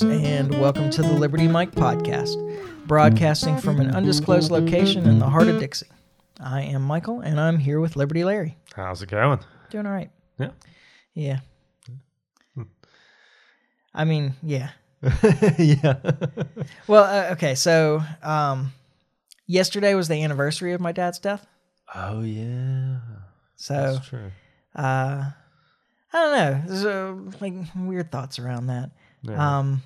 and welcome to the Liberty Mike podcast, broadcasting from an undisclosed location in the heart of Dixie. I am Michael, and I'm here with Liberty Larry. How's it going? Doing all right. Yeah. Yeah. I mean, yeah. yeah. Well, uh, okay, so um, yesterday was the anniversary of my dad's death. Oh yeah. So That's true. uh, I don't know. There's uh, like weird thoughts around that. Yeah. Um,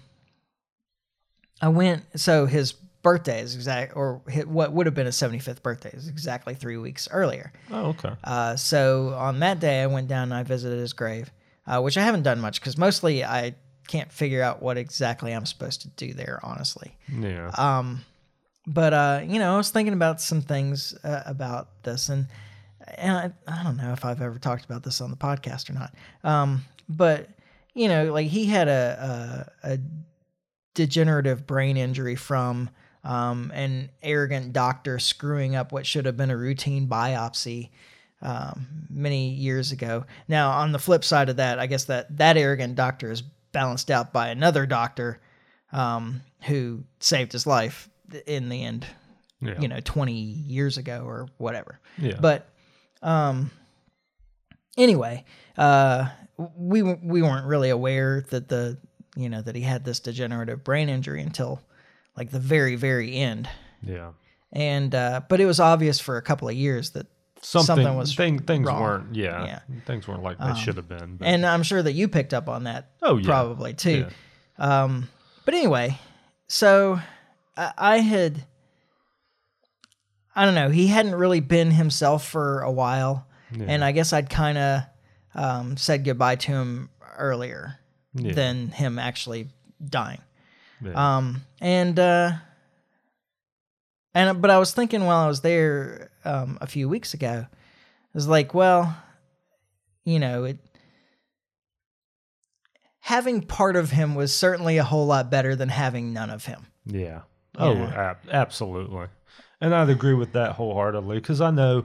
I went. So his birthday is exact, or what would have been his seventy fifth birthday is exactly three weeks earlier. oh okay. Uh, so on that day, I went down and I visited his grave, uh, which I haven't done much because mostly I can't figure out what exactly I'm supposed to do there. Honestly, Yeah. um, but uh, you know, I was thinking about some things uh, about this, and and I, I don't know if I've ever talked about this on the podcast or not. Um, but you know, like he had a a, a degenerative brain injury from um, an arrogant doctor screwing up what should have been a routine biopsy um, many years ago. Now, on the flip side of that, I guess that that arrogant doctor is balanced out by another doctor um, who saved his life in the end. yeah. You know, twenty years ago or whatever. Yeah. But um, anyway, uh, we we weren't really aware that the you know that he had this degenerative brain injury until like the very very end. yeah. And uh, but it was obvious for a couple of years that Something, something was thing, things wrong. weren't. Yeah. Yeah. Things weren't like they Um, should have been. But, and I'm sure that you picked up on that oh yeah. probably too. Yeah. Um, but anyway, so I, I had, I don't know, he hadn't really been himself for a while, Yeah. and I guess I'd kind of um, said goodbye to him earlier Yeah. than him actually dying. Yeah. Um, and uh, and but I was thinking while I was there um, a few weeks ago, I was like, well, you know, it having part of him was certainly a whole lot better than having none of him. Yeah. Oh, Yeah. ab- absolutely. And I'd agree with that wholeheartedly because I know,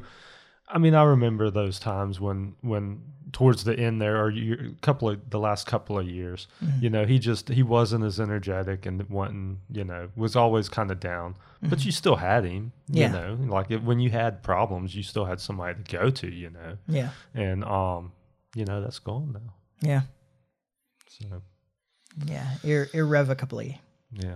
I mean, I remember those times when, when towards the end there, or a couple of the last couple of years, Mm-hmm. you know, he just he wasn't as energetic and wasn't, you know, was always kind of down. But you still had him, Mm-hmm. Yeah. you know, like it, when you had problems, you still had somebody to go to, you know, Yeah, and um, you know, that's gone now. yeah, So yeah, Ir- irrevocably. yeah,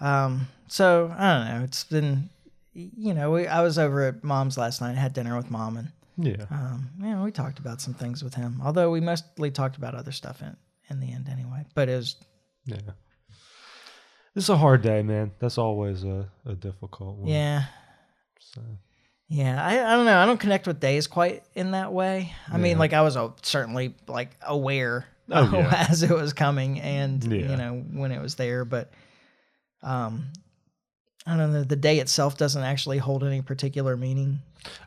Um, so I don't know. It's been, you know, we, I was over at mom's last night. had dinner with mom, and yeah, um, we talked about some things with him. Although we mostly talked about other stuff in in the end, anyway. But it was, yeah. It's a hard day, man. That's always a, a difficult one. yeah, So. yeah. I I don't know. I don't connect with days quite in that way. I mean, like I was uh, certainly like aware Oh, yeah. as it was coming, and Yeah. you know when it was there, but um. I don't know. The day itself doesn't actually hold any particular meaning.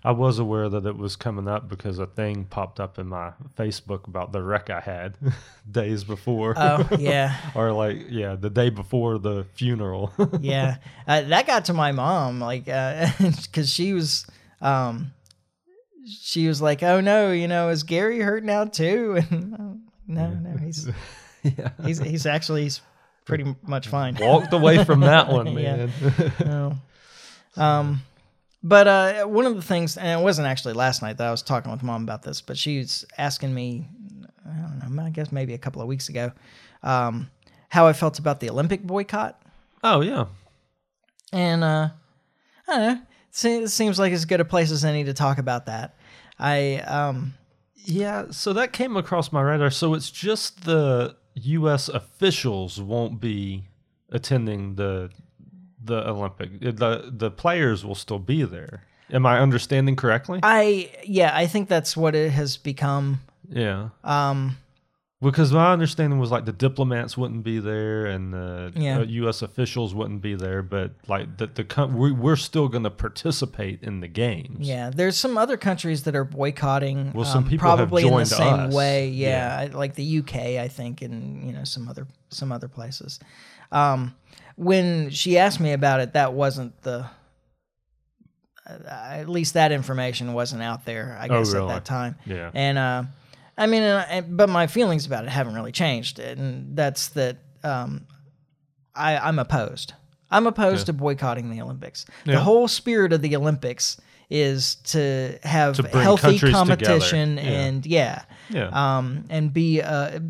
I was aware that it was coming up because a thing popped up in my Facebook about the wreck I had days before. Oh yeah, or like, yeah, the day before the funeral. yeah uh, that got to my mom like because she was um she was like oh no you know is gary hurt now too and I'm like, no no he's yeah. he's he's actually he's pretty much fine Walked away from that one, Yeah. man. no. um but uh one of the things and it wasn't actually last night that i was talking with mom about this but she was asking me i don't know i guess maybe a couple of weeks ago um how i felt about the olympic boycott oh, yeah. And uh, I don't know. It seems like as good a place as any to talk about that. I um Yeah, so that came across my radar. So it's just the U.S. officials won't be attending the the Olympic. the The players will still be there. Am I understanding correctly? I yeah I think that's what it has become. yeah, Um because my understanding was like the diplomats wouldn't be there and the Yeah. uh, U.S. officials wouldn't be there, but like the the we, we're still going to participate in the games. yeah, there's some other countries that are boycotting. Well, some um, people have probably in the same us. way. Yeah, Yeah. Like the UK, I think, and you know some other some other places. Um, when she asked me about it, that wasn't the. Uh, at least that information wasn't out there. I guess at Oh, really? that time. Yeah. And uh, I mean, and I, but my feelings about it haven't really changed, and that's that um, I, I'm opposed. I'm opposed to boycotting the Olympics. The whole spirit of the Olympics is to have To healthy competition Yeah. and yeah, Yeah. um, and be a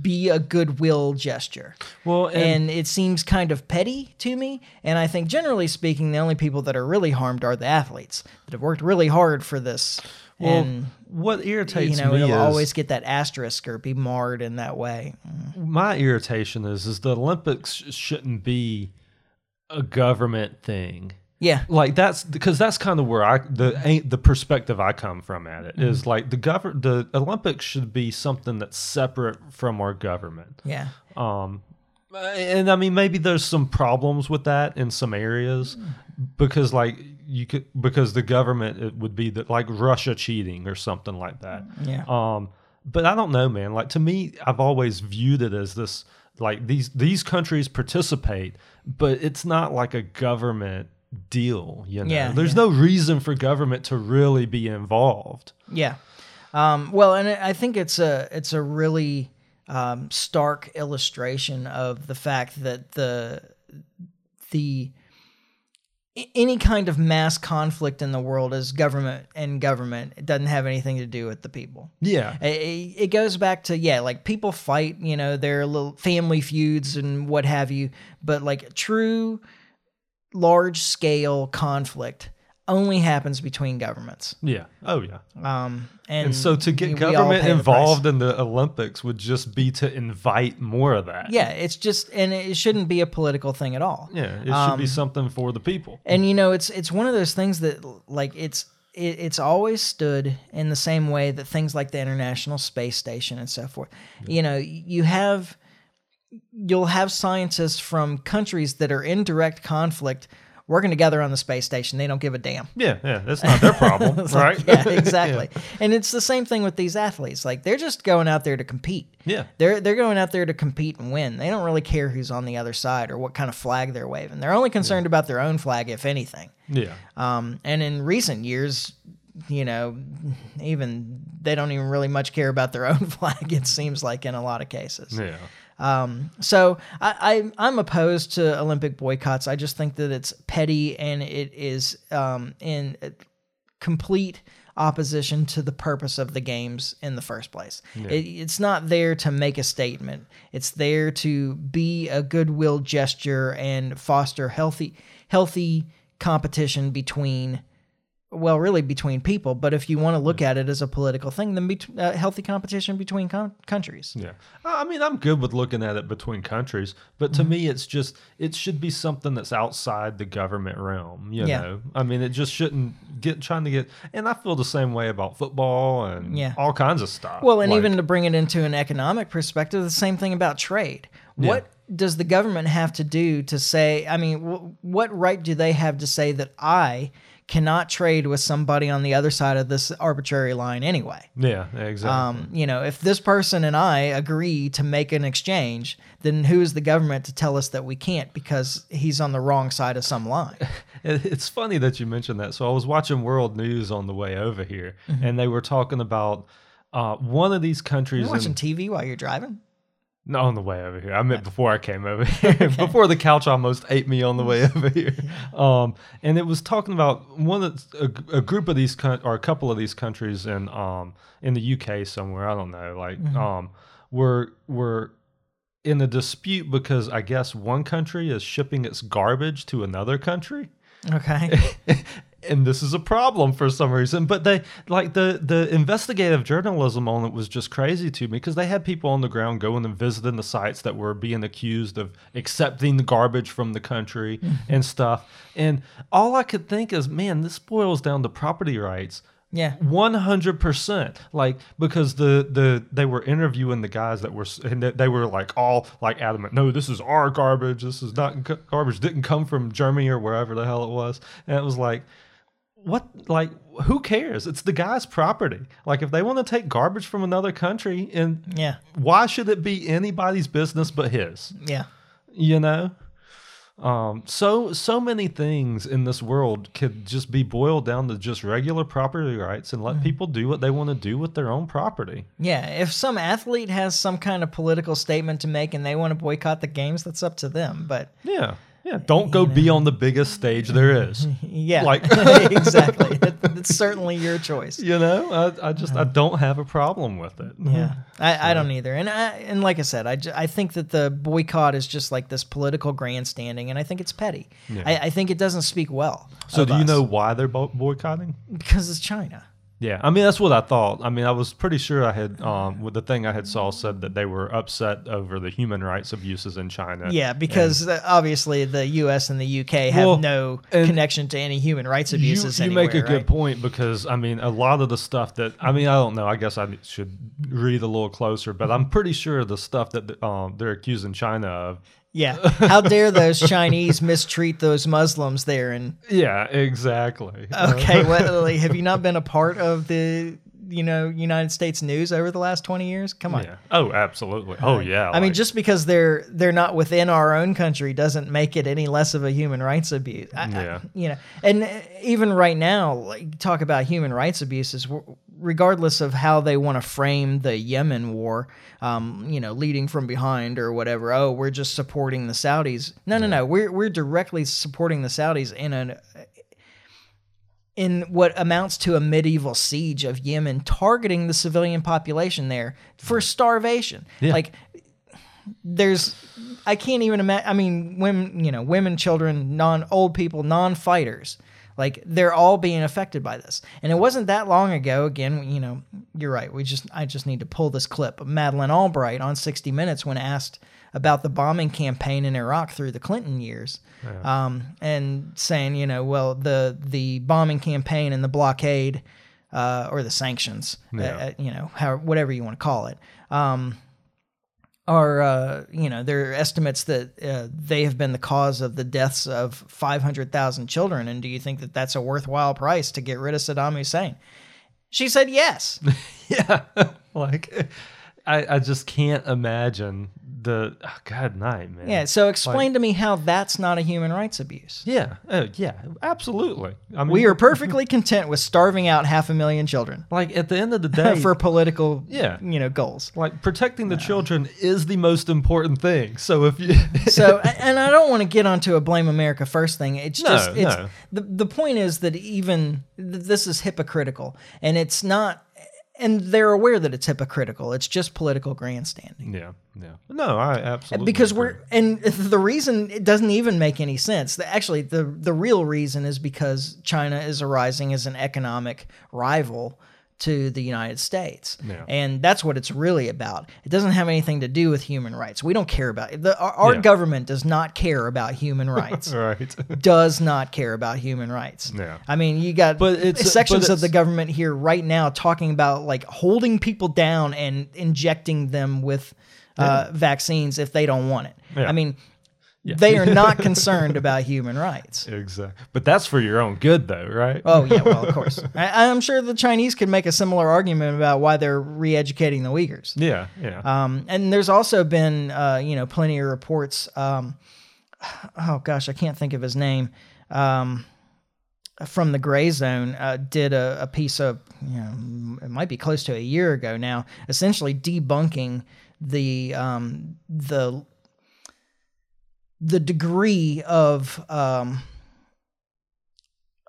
be a goodwill gesture. well, and, And it seems kind of petty to me. And I think generally speaking, the only people that are really harmed are the athletes that have worked really hard for this. Well, and what irritates you know, me it'll is always get that asterisk or be marred in that way. Mm-hmm. my irritation is is the Olympics shouldn't be a government thing. Yeah. Like that's because that's kind of where I the ain't the perspective I come from at it is mm-hmm. like the govern the Olympics should be something that's separate from our government. Yeah. Um, and I mean, maybe there's some problems with that in some areas mm. because, like, you could because the government it would be the, like Russia cheating or something like that. Yeah. Um, but I don't know, man. Like to me, I've always viewed it as this like these these countries participate, but it's not like a government deal. You know, Yeah, there's yeah. no reason for government to really be involved. Yeah. Um, well, and I think it's a it's a really um, stark illustration of the fact that the the any kind of mass conflict in the world is government and government. It doesn't have anything to do with the people. Yeah. It, it goes back to yeah, like people fight, you know, their little family feuds and what have you, but like true large scale conflict only happens between governments. Yeah. Oh yeah. Um, and, And so to get government pay the involved in the Olympics would just be to invite more of that. yeah, it's just and it shouldn't be a political thing at all. Yeah, it should Um, be something for the people. And you know, it's it's one of those things that like it's it, it's always stood in the same way that things like the International Space Station and so forth. You know, you have you'll have scientists from countries that are in direct conflict working together on the space station. They don't give a damn. Yeah, yeah, that's not their problem, It's like, right? yeah, exactly. And it's the same thing with these athletes. Like they're just going out there to compete. Yeah. They're they're going out there to compete and win. They don't really care who's on the other side or what kind of flag they're waving. They're only concerned about their own flag, if anything. Yeah. Um, and in recent years, you know, even they don't even really much care about their own flag. It seems like in a lot of cases. Yeah. Um, so I, I I'm opposed to Olympic boycotts. I just think that it's petty and it is um, in complete opposition to the purpose of the games in the first place. It, it's not there to make a statement. It's there to be a goodwill gesture and foster healthy healthy competition between well really between people but if you want to look at it as a political thing then be uh, healthy competition between con- countries Yeah. I mean, I'm good with looking at it between countries, but Mm-hmm. to me, it's just, it should be something that's outside the government realm, you Yeah. know? I mean, it just shouldn't get, trying to get, and I feel the same way about football and Yeah. all kinds of stuff. Well, and Like, even to bring it into an economic perspective, the same thing about trade. What does the government have to do to say? I mean, wh- what right do they have to say that I cannot trade with somebody on the other side of this arbitrary line anyway? Yeah, exactly. Um, you know, if this person and I agree to make an exchange, then who is the government to tell us that we can't because he's on the wrong side of some line? It's funny that you mentioned that. So I was watching World News on the way over here, Mm-hmm. and they were talking about uh, one of these countries. You watching in, TV while you're driving? No, on the way over here. I meant before I came over here. before the couch almost ate me on the way over here. Um, and it was talking about one of a, a group of these or a couple of these countries in um in the UK somewhere. I don't know. Like um were were in a dispute because I guess one country is shipping its garbage to another country Okay. and this is a problem for some reason but they like the the investigative journalism on it was just crazy to me because they had people on the ground going and visiting the sites that were being accused of accepting the garbage from the country mm-hmm. and stuff. And all i could think is man this boils down to property rights. Yeah. 100% like because the the they were interviewing the guys that were and they- they were like all like adamant no this is our garbage. This is not garbage didn't come from germany or wherever the hell it was. And it was like what like who cares it's the guy's property like if they want to take garbage from another country and Yeah. why should it be anybody's business but his Yeah. you know Um, so so many things in this world could just be boiled down to just regular property rights and let people do what they want to do with their own property. Yeah, if some athlete has some kind of political statement to make and they want to boycott the games, that's up to them. But Yeah. Yeah. Don't go be on the biggest stage there is. yeah, Like- exactly. It- it's certainly your choice. You know, I, I just I uh-huh. don't have a problem with it. Yeah, uh-huh. I, I don't either. And I, and like I said, I, I think that the boycott is just like this political grandstanding, and I think it's petty. I, I think it doesn't speak well. So do you us, know why they're boycotting? Because it's China. Yeah, I mean that's what I thought. I mean, I was pretty sure I had um, with the thing I had saw said that they were upset over the human rights abuses in China. Yeah, because uh, obviously the U.S. and the U.K. have Well, no connection to any human rights you, abuses you anywhere. make a good point because I mean a lot of the stuff that I mean I don't know. I guess I should read a little closer, but I'm pretty sure the stuff that um, they're accusing China of. Yeah, how dare those Chinese mistreat those Muslims there? And Yeah, exactly. okay, well, have you not been a part of the you know United States news over the last twenty years? Come on. yeah. Oh, absolutely. Oh, yeah. I mean, just because they're they're not within our own country doesn't make it any less of a human rights abuse. I- I- Yeah. you know, and even right now, like talk about human rights abuses, w- regardless of how they want to frame the Yemen war, um, you know, leading from behind or whatever. Oh, we're just supporting the Saudis. No, no, no. We're we're directly supporting the Saudis in an in what amounts to a medieval siege of Yemen, targeting the civilian population there for starvation. Yeah. Like there's I can't even imagine I mean women, you know, women, children, non old people, non-fighters. Like they're all being affected by this. And it wasn't that long ago again, you know, you're right. We just I just need to pull this clip of Madeleine Albright on 60 minutes when asked about the bombing campaign in Iraq through the Clinton years. Um, and saying, you know, well, the the bombing campaign and the blockade uh, or the sanctions, uh, Yeah. uh, you know, how whatever you want to call it, um, are uh, you know there are estimates that uh, they have been the cause of the deaths of 500,000 children. And do you think that that's a worthwhile price to get rid of Saddam Hussein? She said yes. yeah, like I, I just can't imagine the oh, God night, man. yeah. So explain to me how that's not a human rights abuse. Yeah, oh, yeah, absolutely. I mean, We are perfectly content with starving out half a million children like at the end of the day, for political, Yeah. you know, goals. like protecting the children is the most important thing. So if you, So, and I don't want to get onto a blame America first thing. It's No, just, it's, no. the the point is that even th- this is hypocritical, and it's not, and they're aware that it's hypocritical. It's just political grandstanding. yeah, yeah, no, I absolutely Because agree. we're and the reason it doesn't even make any sense. The- Actually, the the real reason is because China is arising as an economic rival to the United States, Yeah. and that's what it's really about. It doesn't have anything to do with human rights. We don't care about it. The, our, our Yeah. government does not care about human rights. right. does not care about human rights. Yeah. I mean, you got But it's- sections but of the government here right now talking about like holding people down and injecting them with uh, vaccines if they don't want it. I mean, they are not concerned about human rights. Exactly. But that's for your own good, though, right? Oh yeah, well of course. I, I'm sure the Chinese could make a similar argument about why they're re-educating the Uyghurs. yeah, yeah. Um, and there's also been, uh, you know, plenty of reports. Um, oh gosh, I can't think of his name. Um, from the Gray Zone, uh, did a, a piece of, you know, it might be close to a year ago now, essentially debunking the um, the the degree of um,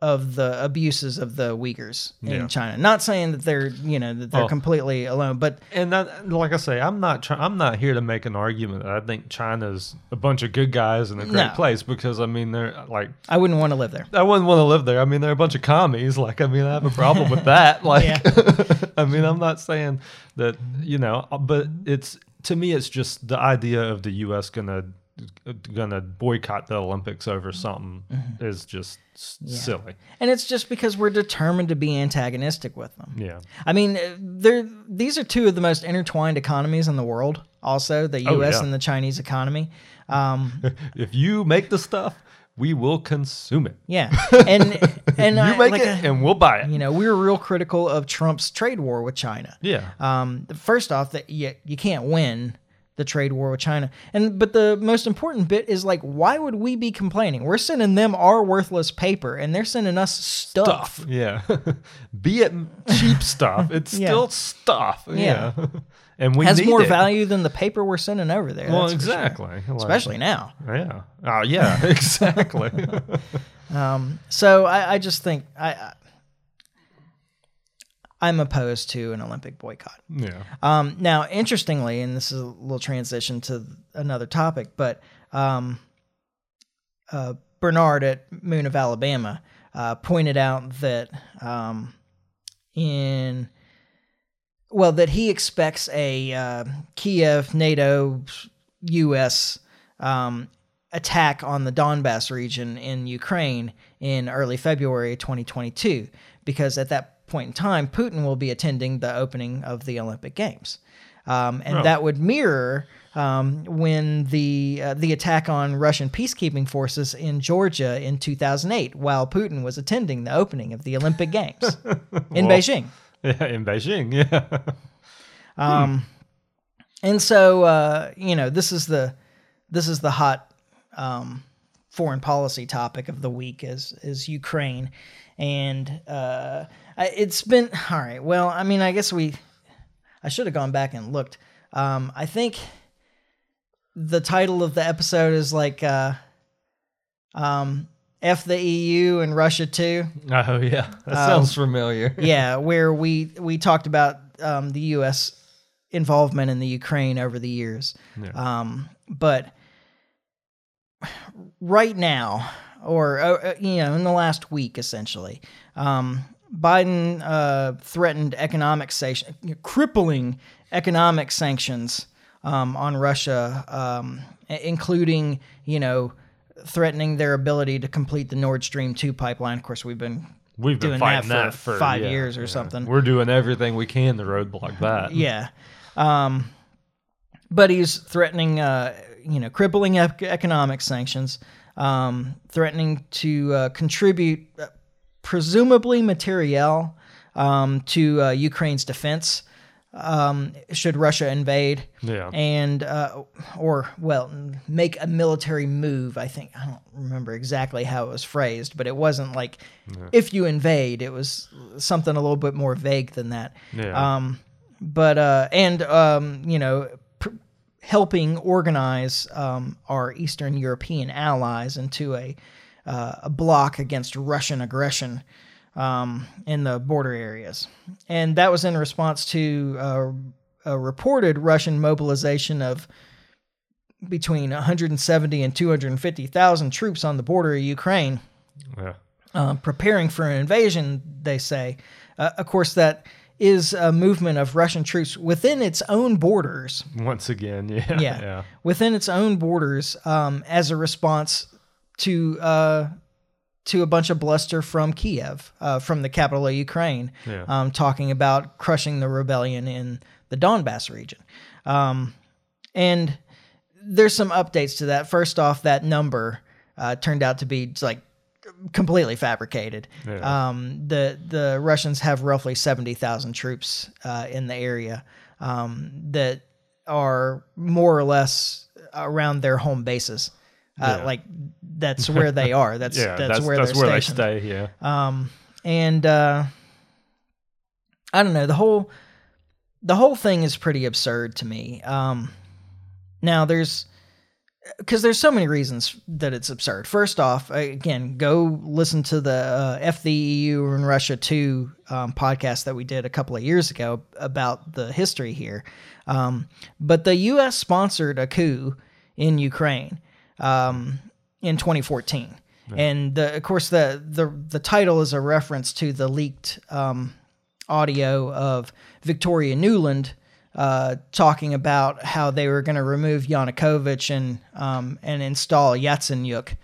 of the abuses of the Uyghurs in Yeah. China. Not saying that they're, you know, that they're Oh. completely alone, but and that, like I say, I'm not try- I'm not here to make an argument I think China's a bunch of good guys in a great No. place because I mean they're like I wouldn't want to live there. I wouldn't want to live there. I mean they're a bunch of commies. Like I mean I have a problem with that. Like I mean I'm not saying that you know, but it's to me it's just the idea of the U.S. gonna gonna boycott the Olympics over something Mm-hmm. is just s silly. And it's just because we're determined to be antagonistic with them. Yeah. I mean, uh, they're these are two of the most intertwined economies in the world. Also, the Oh, U.S. yeah. and the Chinese economy. Um, If you make the stuff, we will consume it. yeah, and and You I, make like it, I- and we'll buy it. you know, we were real critical of Trump's trade war with China. Yeah. Um, first off, that you, you can't win the trade war with China. And but the most important bit is like, why would we be complaining? We're sending them our worthless paper, and they're sending us stuff. stuff. Yeah. Be it cheap stuff, it's Yeah. still stuff. Yeah. Yeah. and we Has need more it. value than the paper we're sending over there. Well, for sure. exactly. Like, Especially now. Yeah. Oh, yeah. Exactly. Um, so I, I just think I, I I'm opposed to an Olympic boycott. yeah. Um, now, interestingly, and this is a little transition to another topic, but um, uh, Bernhard at Moon of Alabama uh, pointed out that um, in well, that he expects a uh, Kiev, NATO, U.S. Um, attack on the Donbass region in Ukraine in early February 2022, because at that point in time, Putin will be attending the opening of the Olympic Games. Um, and Oh. that would mirror um, when the uh, the attack on Russian peacekeeping forces in Georgia in 2008, while Putin was attending the opening of the Olympic Games in Well- Beijing. Yeah. In Beijing. Yeah. Um, and so uh, you know this is the this is the hot um, foreign policy topic of the week is is Ukraine, and uh, I- it's been all right. Well, I mean, I guess we I should have gone back and looked. Um, I think the title of the episode is like uh, um, F the EU and Russia too Oh, yeah. That Um, sounds familiar. yeah, where we we talked about um, the U.S. involvement in the Ukraine over the years. Yeah. Um, but right now, or uh, uh, you know, in the last week, essentially, um, Biden uh, threatened economic sanction, crippling economic sanctions um, on Russia, um, including you know threatening their ability to complete the Nord Stream two pipeline. Of course, we've been We've been doing fighting that that for for, five yeah, years or yeah. something. We're doing everything we can to roadblock that. Yeah. Um, but he's threatening, uh, you know, crippling ec- economic sanctions, um, threatening to uh, contribute, uh, presumably materiel, um, to uh, Ukraine's defense um, should Russia invade Yeah. and uh, or well make a military move i think i don't remember exactly how it was phrased but it wasn't like if you invade it was something a little bit more vague than that Yeah. um, but uh, and um, you know helping organize um, our eastern european allies into a uh, a block against russian aggression um, in the border areas. And that was in response to uh, a reported Russian mobilization of between 170 and 250,000 troops on the border of Ukraine, yeah. uh, preparing for an invasion, they say. Uh, of course, that is a movement of Russian troops within its own borders Once again, yeah. yeah, Yeah. within its own borders um, as a response to uh, to a bunch of bluster from Kiev, uh, from the capital of Ukraine, Yeah. um, talking about crushing the rebellion in the Donbass region. Um, and there's some updates to that. First off, that number uh, turned out to be like completely fabricated. Yeah. Um, the the Russians have roughly seventy thousand troops uh, in the area um, that are more or less around their home bases. Uh, Yeah. Like that's where they are. That's yeah, that's, that's where that's they're where they stay. Yeah, Um, and uh, I don't know the whole the whole thing is pretty absurd to me. Um, now there's because there's so many reasons that it's absurd. First off, again, go listen to the uh, F the EU and Russia two um, podcast that we did a couple of years ago about the history here. Um, but the U.S. sponsored a coup in Ukraine um, in 2014, and the, of course the the the title is a reference to the leaked um, audio of Victoria Nuland uh, talking about how they were going to remove Yanukovych and um, and install Yatsenyuk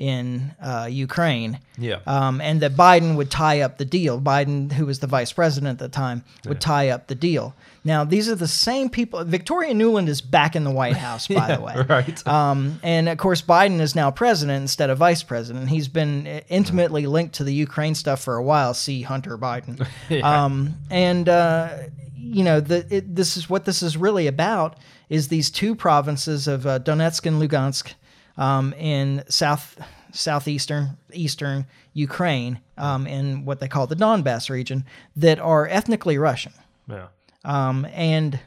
in uh, Ukraine. yeah, Um, and that Biden would tie up the deal. Biden, who was the vice president at the time, would tie up the deal. Now, these are the same people. Victoria Nuland is back in the White House, by the way. right. Um, and of course, Biden is now president instead of vice president. He's been intimately linked to the Ukraine stuff for a while. See Hunter Biden. um, and, uh, you know, the it, this is what this is really about is these two provinces of uh, Donetsk and Lugansk um, in south southeastern eastern Ukraine um, in what they call the Donbass region that are ethnically Russian. Yeah. Um, and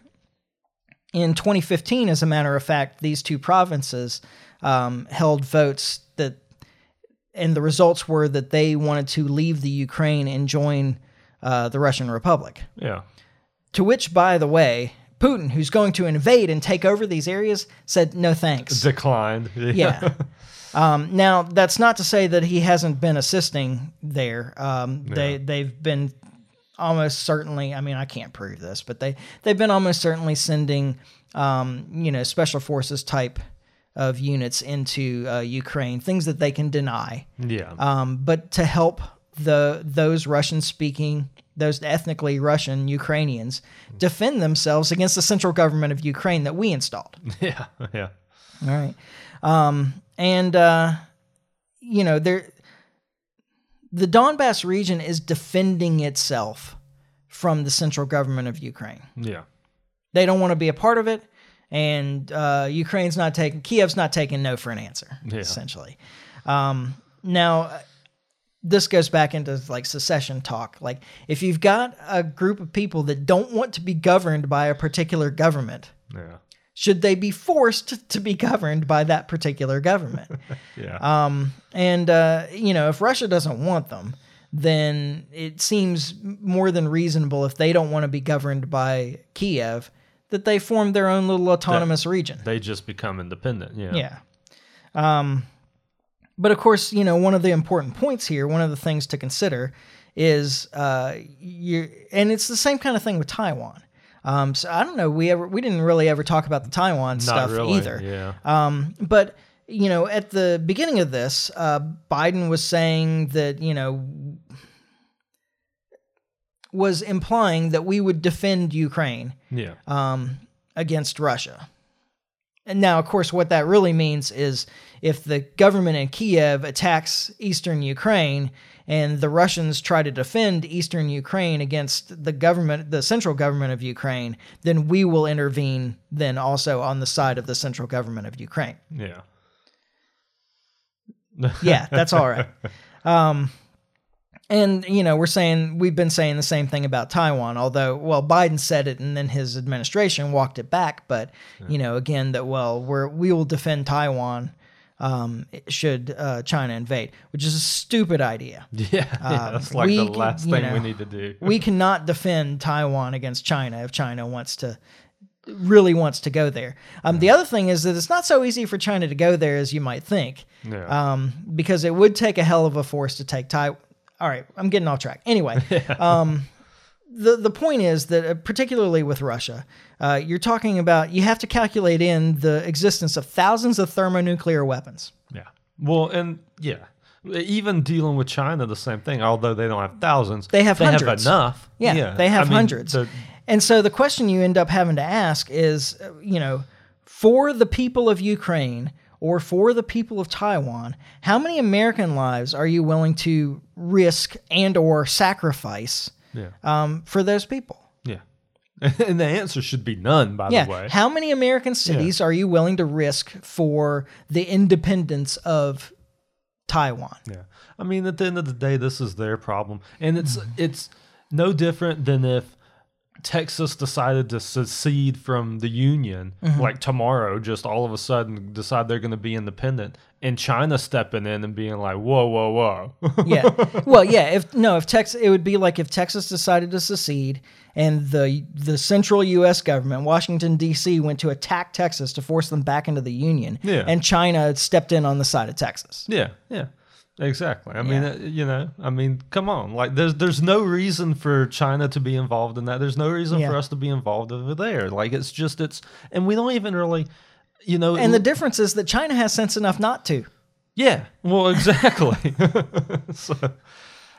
in 2015, as a matter of fact, these two provinces um, held votes that, and the results were that they wanted to leave the Ukraine and join uh, the Russian Republic. Yeah. To which, by the way, Putin, who's going to invade and take over these areas, said no thanks. Declined. yeah. Um, now that's not to say that he hasn't been assisting there. Um, They they've been almost certainly. I mean, I can't prove this, but they they've been almost certainly sending um, you know special forces type of units into uh, Ukraine, things that they can deny. yeah. Um, but to help the those Russian speaking, those ethnically Russian Ukrainians defend themselves against the central government of Ukraine that we installed. yeah. Yeah. All right. Um, and uh, you know, there the Donbass region is defending itself from the central government of Ukraine. Yeah. They don't want to be a part of it, and uh, Ukraine's not taking Kiev's not taking no for an answer. Yeah. Essentially. Um, now, this goes back into like secession talk. Like, if you've got a group of people that don't want to be governed by a particular government, Yeah. should they be forced to be governed by that particular government? Yeah. um, and uh, you know, if Russia doesn't want them, then it seems more than reasonable if they don't want to be governed by Kiev that they form their own little autonomous region. they just become independent. Yeah. Yeah. Um, but of course, you know, one of the important points here, one of the things to consider is uh, you, and it's the same kind of thing with Taiwan. Um, so I don't know, we ever we didn't really ever talk about the Taiwan Not stuff really. either. Yeah. Um, but you know, at the beginning of this, uh, Biden was saying that you know was implying that we would defend Ukraine Yeah. um, against Russia. And now, of course, what that really means is if the government in Kiev attacks eastern Ukraine and the Russians try to defend eastern Ukraine against the government, the central government of Ukraine, then we will intervene then also on the side of the central government of Ukraine. Yeah. Yeah, that's all right. Um, and you know, we're saying we've been saying the same thing about Taiwan, although well, Biden said it and then his administration walked it back. But you know, again, that well, we're we will defend Taiwan um, should uh, China invade, which is a stupid idea. Yeah. yeah. Um, That's like the last thing we need to do. we cannot defend Taiwan against China if China wants to really wants to go there. Um, the other thing is that it's not so easy for China to go there as you might think yeah. um, because it would take a hell of a force to take Taiwan. All right, I'm getting off track. Anyway, um, the the point is that uh, particularly with Russia, uh, you're talking about you have to calculate in the existence of thousands of thermonuclear weapons. yeah. Well, and yeah. Even dealing with China, the same thing. Although they don't have thousands, They have they hundreds. have enough. Yeah, they have I mean, hundreds. the- And so the question you end up having to ask is, uh, you know, for the people of Ukraine or for the people of Taiwan, how many American lives are you willing to risk and or sacrifice yeah. um, for those people? Yeah. And the answer should be none, by Yeah. the way. How many American cities are you willing to risk for the independence of Taiwan? Yeah. I mean, at the end of the day, this is their problem. And it's it's no different than if Texas decided to secede from the Union, like tomorrow, just all of a sudden decide they're going to be independent, and China stepping in and being like, whoa, whoa, whoa. yeah. Well, yeah. If no, if Texas, it would be like if Texas decided to secede, and the the central U.S. government, Washington D.C., went to attack Texas to force them back into the Union, Yeah. and China stepped in on the side of Texas. yeah, yeah. Exactly. I mean, Yeah. uh, you know, I mean, come on. Like, there's there's no reason for China to be involved in that. There's no reason Yeah. for us to be involved over there. Like, it's just it's, and we don't even really, you know, And the difference is that China has sense enough not to. Yeah. Well, exactly. so,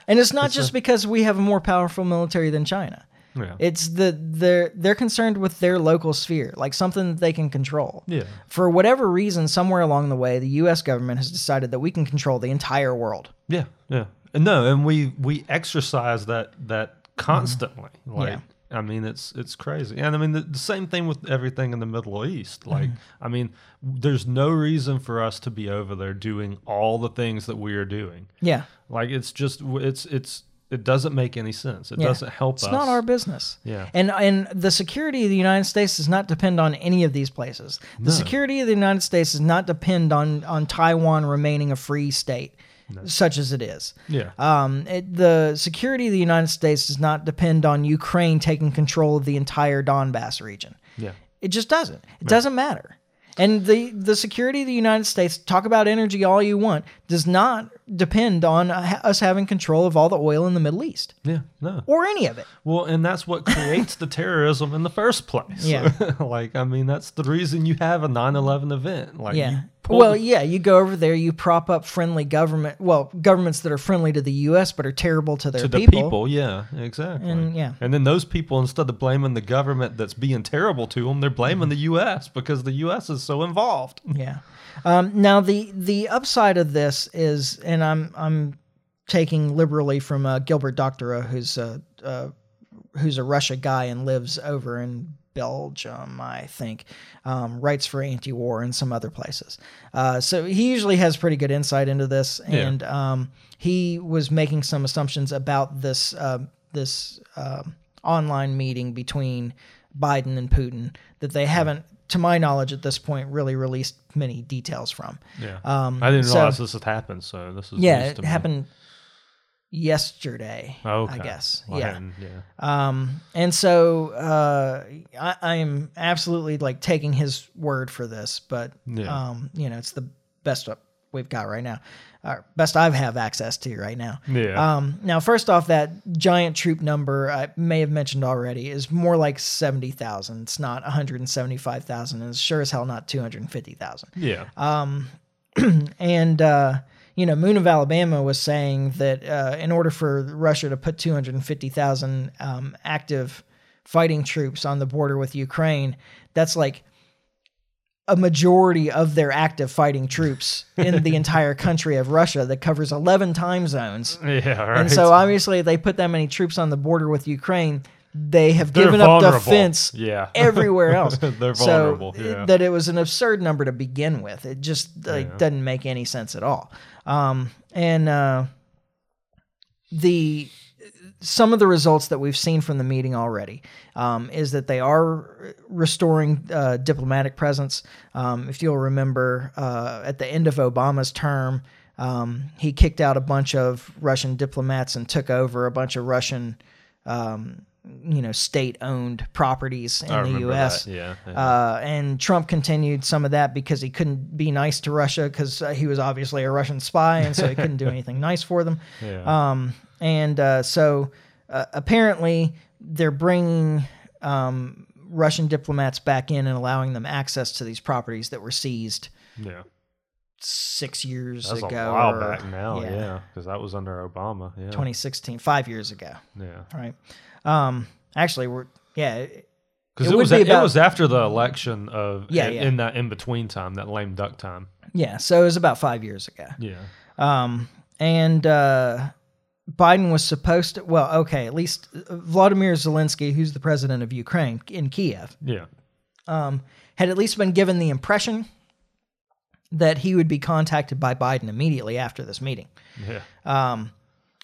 And it's not just because we have a more powerful military than China. yeah. It's the they're they're concerned with their local sphere, like something that they can control. yeah. For whatever reason, somewhere along the way, the U.S. government has decided that we can control the entire world. Yeah. Yeah. And no, and we we exercise that that constantly. Mm-hmm. Like Yeah. I mean, it's it's crazy, and I mean the, the same thing with everything in the Middle East. Mm-hmm. Like, I mean, there's no reason for us to be over there doing all the things that we are doing. Yeah. Like, it's just it's it's it doesn't make any sense. It Yeah. doesn't help It's us. not our business. Yeah. And and the security of the United States does not depend on any of these places. The security of the United States does not depend on on Taiwan remaining a free state, such as it is. yeah. Um, it, the security of the United States does not depend on Ukraine taking control of the entire Donbass region. yeah. It just doesn't. It doesn't matter. And the the security of the United States, talk about energy all you want, does not depend on uh, us having control of all the oil in the Middle East Yeah. No. or any of it. Well, and that's what creates the terrorism in the first place. Yeah. like, I mean, that's the reason you have a 9/11 event. Like, Yeah. Well, yeah, you go over there, you prop up friendly government, well, governments that are friendly to the U.S. but are terrible to their to the people. people. yeah, exactly. And, yeah. and then those people, instead of blaming the government that's being terrible to them, they're blaming the U.S. because the U.S. is so involved. Yeah. Um, now the the upside of this is, and I'm I'm taking liberally from uh, Gilbert Doctorow, who's a uh, who's a Russia guy and lives over in Belgium, I think, um, writes for Anti-War and some other places. Uh, so he usually has pretty good insight into this, and um, he was making some assumptions about this uh, this um online meeting between Biden and Putin that they haven't, to my knowledge, at this point, really released many details from. Yeah, Um, I didn't so- realize this had happened. So this is Yeah, it happened yesterday. Okay. I guess. Well, yeah. yeah. Um, and so uh, I, I am absolutely like taking his word for this, but Yeah. um, you know, it's the best we've got right now, or best I have access to right now. Yeah. Um, now, first off, that giant troop number I may have mentioned already is more like seventy thousand. It's not one hundred and seventy-five thousand, and it's sure as hell not two hundred and fifty thousand. yeah. Um, and uh, you know, Moon of Alabama was saying that uh, in order for Russia to put 250,000 um, active fighting troops on the border with Ukraine, that's like a majority of their active fighting troops in the entire country of Russia that covers 11 time zones. yeah. Right. And so obviously, if they put that many troops on the border with Ukraine, they have They're given up defense Yeah. everywhere else. They're So, vulnerable. uh, yeah. that it was an absurd number to begin with. It just like Yeah. doesn't make any sense at all. Um, and uh, the some of the results that we've seen from the meeting already um, is that they are restoring uh, diplomatic presence. Um, if you'll remember, uh, at the end of Obama's term, um, he kicked out a bunch of Russian diplomats and took over a bunch of Russian, um, you know, state-owned properties in I the U.S. Yeah. yeah. Uh, and Trump continued some of that because he couldn't be nice to Russia because uh, he was obviously a Russian spy, and so he couldn't do anything nice for them. Yeah. Um, and uh, so uh, apparently they're bringing um, Russian diplomats back in and allowing them access to these properties that were seized yeah. six years That's ago. a while or- back now. Yeah. Because that was under Obama. Yeah. 2016, five years ago. Yeah. Right. Um, actually, we're yeah. Because It it, was be it about- was after the election of Yeah, in, yeah. in that in between time, that lame duck time. Yeah. So it was about five years ago. Yeah. Um, and uh, Biden was supposed to, well, okay, at least uh, Vladimir Zelensky, who's the president of Ukraine in Kiev, Yeah. um, had at least been given the impression that he would be contacted by Biden immediately after this meeting. Yeah. Um,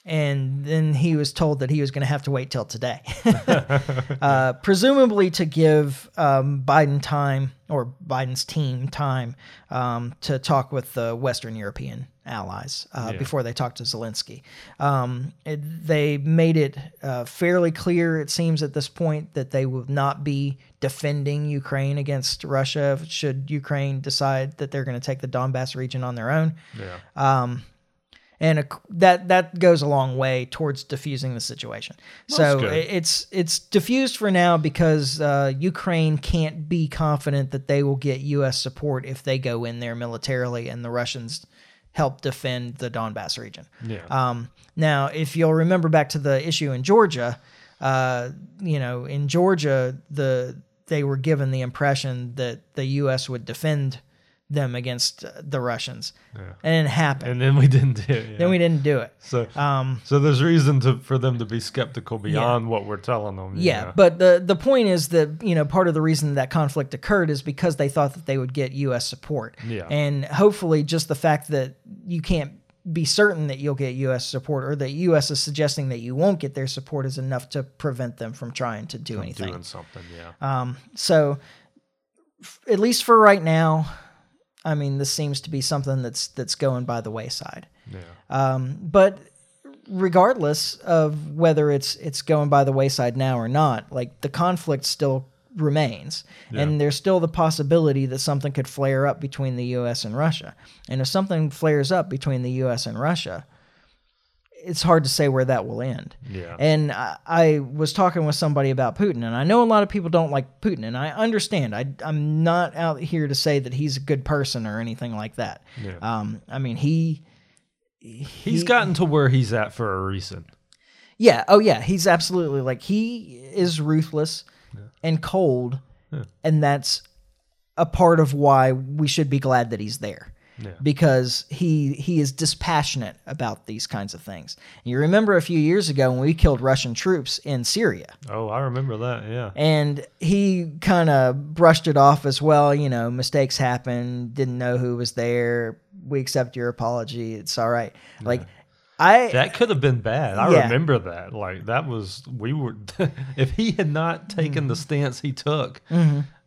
and then he was told that he was going to have to wait till today, uh, presumably to give um, Biden time or Biden's team time um, to talk with the Western European allies uh, Yeah. before they talk to Zelensky. Um, it, they made it uh, fairly clear, it seems at this point, that they will not be defending Ukraine against Russia should Ukraine decide that they're going to take the Donbass region on their own Yeah. um, and a, that that goes a long way towards diffusing the situation. so it's it's diffused for now because uh, Ukraine can't be confident that they will get U.S. support if they go in there militarily and the Russians help defend the Donbass region. Yeah. Um, now, if you'll remember back to the issue in Georgia, uh, you know, in Georgia, the they were given the impression that the U.S. would defend them against uh, the Russians, Yeah. and it happened. And then we didn't do it. yeah. then we didn't do it. So, Um, so there's reason to for them to be skeptical beyond what we're telling them. yeah, but the the point is that you know part of the reason that conflict occurred is because they thought that they would get U.S. support, Yeah. and hopefully just the fact that you can't be certain that you'll get U.S. support or that U.S. is suggesting that you won't get their support is enough to prevent them from trying to do anything. doing something. Yeah. Um, so, f- at least for right now, I mean, this seems to be something that's that's going by the wayside. yeah. Um, but regardless of whether it's it's going by the wayside now or not, like the conflict still remains, and there's still the possibility that something could flare up between the U.S. and Russia. And if something flares up between the U.S. and Russia, it's hard to say where that will end. Yeah. And I, I was talking with somebody about Putin, and I know a lot of people don't like Putin, and I understand. I, I'm not out here to say that he's a good person or anything like that. Yeah. Um, I mean, he, He's gotten to where he's at for a reason. yeah, oh yeah, he's absolutely like he is ruthless and cold, and that's a part of why we should be glad that he's there. Yeah. Because he he is dispassionate about these kinds of things. And you remember a few years ago when we killed Russian troops in Syria. Oh, I remember that. Yeah. And he kind of brushed it off as well. You know, mistakes happen. Didn't know who was there. We accept your apology. It's all right. Like, I That could have been bad. I Yeah. remember that. Like that was we were. if he had not taken Mm-hmm. the stance he took,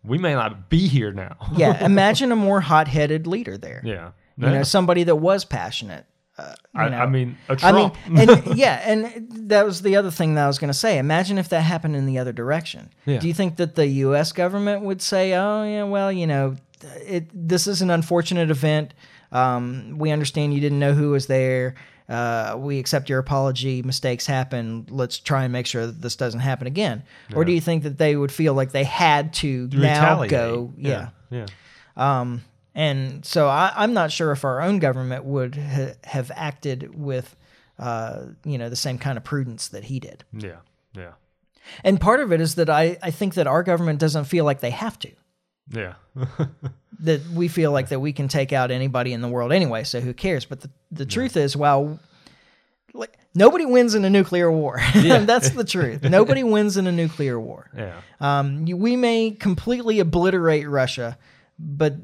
we may not be here now. yeah. Imagine a more hot-headed leader there. yeah. You know, somebody that was passionate. Uh, you I, know. I mean, a I mean, and yeah, and that was the other thing that I was going to say. Imagine if that happened in the other direction. Yeah. Do you think that the U.S. government would say, "Oh, yeah, well, you know, it this is an unfortunate event. Um, we understand you didn't know who was there. Uh, we accept your apology. Mistakes happen. Let's try and make sure that this doesn't happen again." Or do you think that they would feel like they had to now retaliate. go? yeah. Yeah. Um, and so I, I'm not sure if our own government would ha- have acted with, uh, you know, the same kind of prudence that he did. Yeah. Yeah. And part of it is that I, I think that our government doesn't feel like they have to. Yeah. That we feel like that we can take out anybody in the world anyway. So who cares? But the, the truth is, well, like nobody wins in a nuclear war. That's the truth. Nobody wins in a nuclear war. yeah. Um, you- we may completely obliterate Russia, but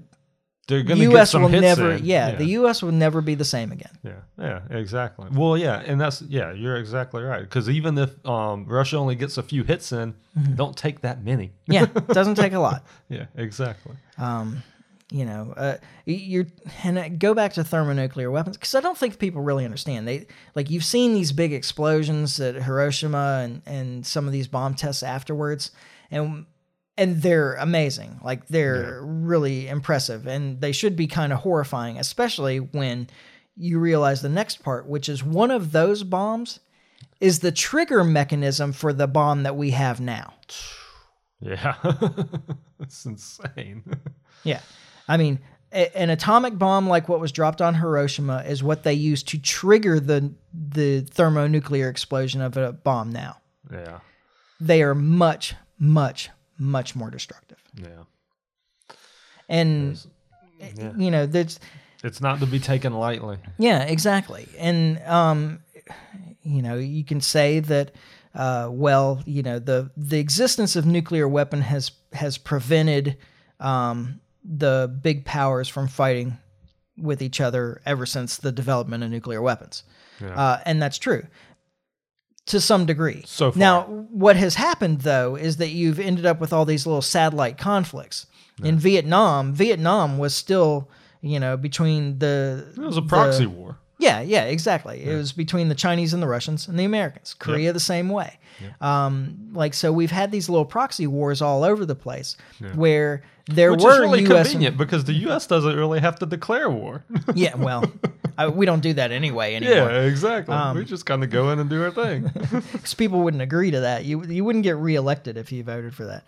They're the gonna get U.S. some will hits never. in. Yeah, the U.S. will never be the same again. Yeah, yeah, exactly. Well, yeah, and that's yeah, you're exactly right. Because even if um, Russia only gets a few hits in, Mm-hmm. don't take that many. Yeah, it doesn't take a lot. Yeah, exactly. Um, you know, uh, you're and uh, go back to thermonuclear weapons because I don't think people really understand. They like you've seen these big explosions at Hiroshima and and some of these bomb tests afterwards, and and they're amazing. Like they're really impressive, and they should be kind of horrifying, especially when you realize the next part, which is one of those bombs is the trigger mechanism for the bomb that we have now. Yeah, it's insane. Yeah. I mean, a, an atomic bomb like what was dropped on Hiroshima is what they use to trigger the the thermonuclear explosion of a bomb now. yeah, They are much much much more destructive. yeah. And Yeah. you know, that's it's not to be taken lightly. yeah, exactly. And um you know, you can say that uh, well, you know, the the existence of nuclear weapon has has prevented um, the big powers from fighting with each other ever since the development of nuclear weapons, Yeah. uh, and that's true to some degree. So far. now, what has happened though is that you've ended up with all these little satellite conflicts. In Vietnam, Vietnam was still, you know, between the It was a the- proxy war. Yeah, yeah, exactly. It was between the Chinese and the Russians and the Americans. Korea the same way. Um, like so, we've had these little proxy wars all over the place where there Which were is really U.S. convenient because the U.S. doesn't really have to declare war. yeah, well, I, we don't do that anyway anymore. yeah, exactly. Um, we just kind of go in and do our thing. because people wouldn't agree to that. You you wouldn't get reelected if you voted for that.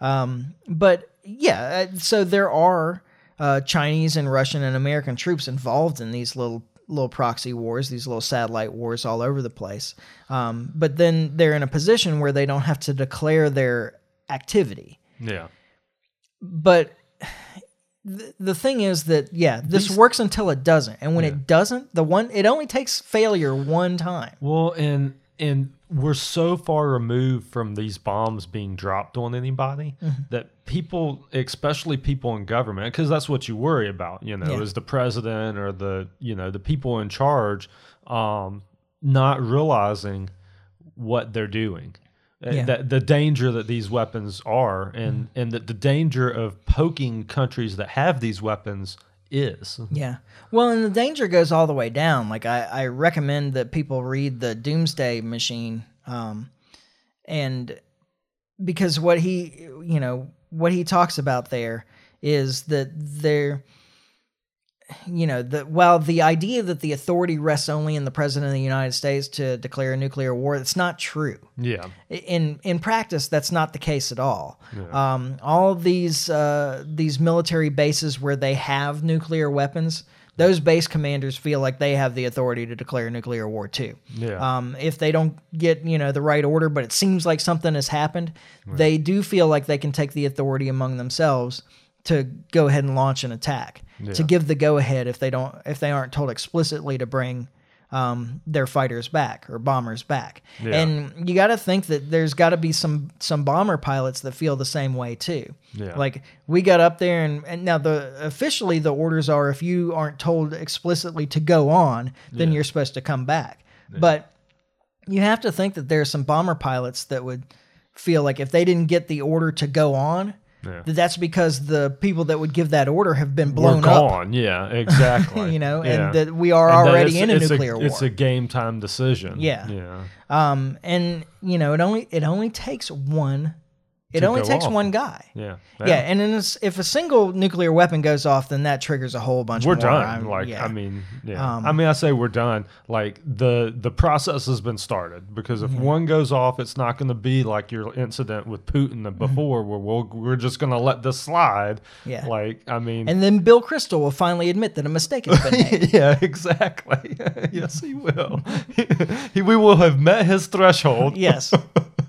Um, but yeah, uh, so there are uh, Chinese and Russian and American troops involved in these little little proxy wars, these little satellite wars all over the place. Um, but then they're in a position where they don't have to declare their activity. yeah, But the, the thing is that yeah, this These- works until it doesn't, and when Yeah. it doesn't, the one it only takes failure one time. Well, and and we're so far removed from these bombs being dropped on anybody Mm-hmm. that people, especially people in government, because that's what you worry about, you know, Yeah. is the president or the you know the people in charge, um, not realizing what they're doing. Uh, Yeah. That the danger that these weapons are, and and that the danger of poking countries that have these weapons is. Yeah. Well, and the danger goes all the way down. Like I, I recommend that people read the Doomsday Machine, um, and because what he, you know, what he talks about there is that there, you know, that while the idea that the authority rests only in the president of the United States to declare a nuclear war, it's not true. Yeah. in in practice that's not the case at all. Um, all these uh, these military bases where they have nuclear weapons those base commanders feel like they have the authority to declare nuclear war too. Yeah. um, if they don't get you know the right order but it seems like something has happened they do feel like they can take the authority among themselves to go ahead and launch an attack to give the go ahead if they don't if they aren't told explicitly to bring um, their fighters back or bombers back Yeah. and you got to think that there's got to be some some bomber pilots that feel the same way too Yeah. like we got up there and, and now the officially the orders are if you aren't told explicitly to go on then Yeah. you're supposed to come back but you have to think that there are some bomber pilots that would feel like if they didn't get the order to go on Yeah. that that's because the people that would give that order have been We're blown up. Yeah, exactly. you know Yeah. and that we are And already in a nuclear war It's a game time decision. Yeah. Yeah. um and you know it only it only takes one it only takes off. one guy Yeah. yeah, and then it's- if a single nuclear weapon goes off then that triggers a whole bunch We're more done. I'm- like yeah. I mean, yeah. Um, I mean, I say we're done. Like the the process has been started because if one goes off, it's not going to be like your incident with Putin before, where we'll, we're just going to let this slide. Yeah. Like I mean. and then Bill Kristol will finally admit that a mistake has been made yeah, exactly. yes, he will. he, we will have met his threshold. yes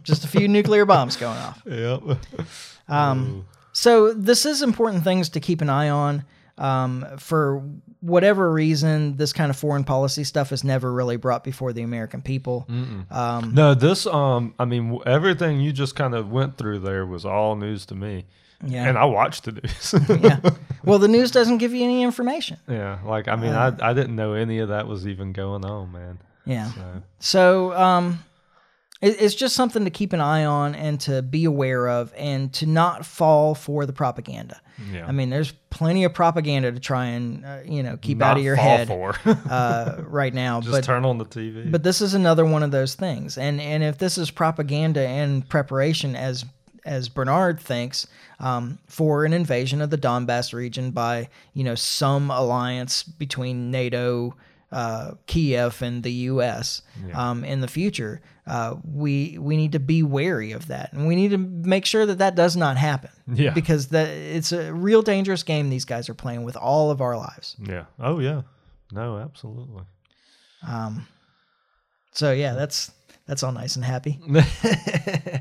just a few nuclear bombs going off Yep. Um, so this is important things to keep an eye on. Um, for whatever reason, this kind of foreign policy stuff is never really brought before the American people. Um, No, this um, I mean, everything you just kind of went through there was all news to me, yeah, and I watched the news. yeah. Well, the news doesn't give you any information. yeah, like I mean, Uh. I I didn't know any of that was even going on, man. Yeah. So, So um, it's just something to keep an eye on and to be aware of, and to not fall for the propaganda. yeah, I mean, there's plenty of propaganda to try and uh, you know keep Not out of your fall head for. uh, right now. just but turn on the TV. But this is another one of those things, and and if this is propaganda and preparation, as as Bernhard thinks, um, for an invasion of the Donbass region by you know some alliance between NATO, uh, Kiev, and the U.S. Um, in the future, uh, we we need to be wary of that, and we need to make sure that that does not happen. Yeah. because that it's a real dangerous game these guys are playing with all of our lives. yeah. Oh yeah. No, absolutely. Um, so yeah, that's that's all nice and happy.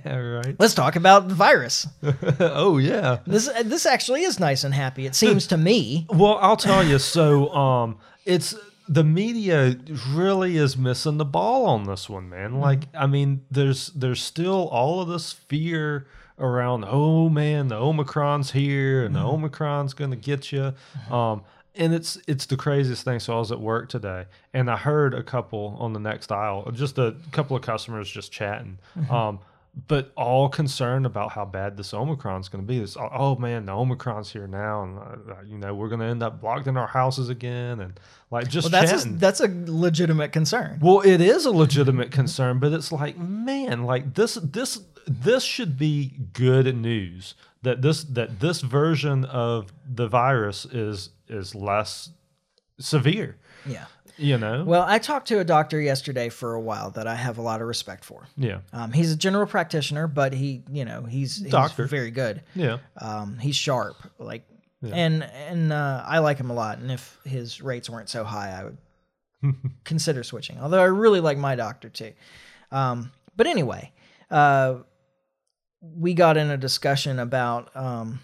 all right. Let's talk about the virus. oh yeah. This this actually is nice and happy. It seems to me. Well, I'll tell you. So, um, it's the media really is missing the ball on this one, man. Like, I mean, there's there's still all of this fear around. Oh man, the Omicron's here, and the Omicron's gonna get you. Um, and it's it's the craziest thing. So I was at work today, and I heard a couple on the next aisle, just a couple of customers just chatting. Um, but all concerned about how bad this Omicron's going to be. This, oh man, the Omicron's here now, and uh, you know we're going to end up locked in our houses again, and like just Well, that's a, that's a legitimate concern. well, it is a legitimate concern, but it's like, man, like this, this, this should be good news that this that this version of the virus is is less severe. Yeah. You know. Well, I talked to a doctor yesterday for a while that I have a lot of respect for. yeah. Um, he's a general practitioner, but he, you know, he's, he's Doctor. very good. Yeah. Um, he's sharp, like, and and uh, I like him a lot. And if his rates weren't so high, I would consider switching. Although I really like my doctor too. Um, but anyway, uh, we got in a discussion about um,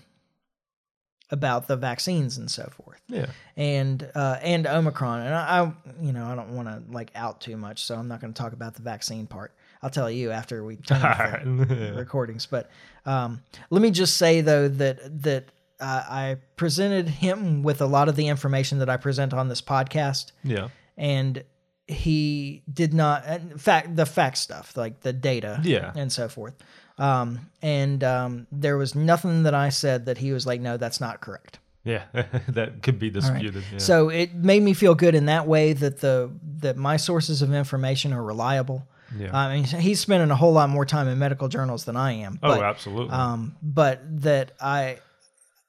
about the vaccines and so forth Yeah. and uh, and Omicron. And I, I you know, I don't want to like out too much, so I'm not going to talk about the vaccine part. I'll tell you after we turn off the recordings. But um, let me just say though that that uh, I presented him with a lot of the information that I present on this podcast, Yeah. and he did not. In fact, the fact stuff, like the data, Yeah. and so forth. Um, and um, there was nothing that I said that he was like, no, that's not correct. Yeah. that could be All right. disputed. Yeah. So it made me feel good in that way that the that my sources of information are reliable. yeah. I mean, he's spending a whole lot more time in medical journals than I am. oh, But, absolutely. um, but that I,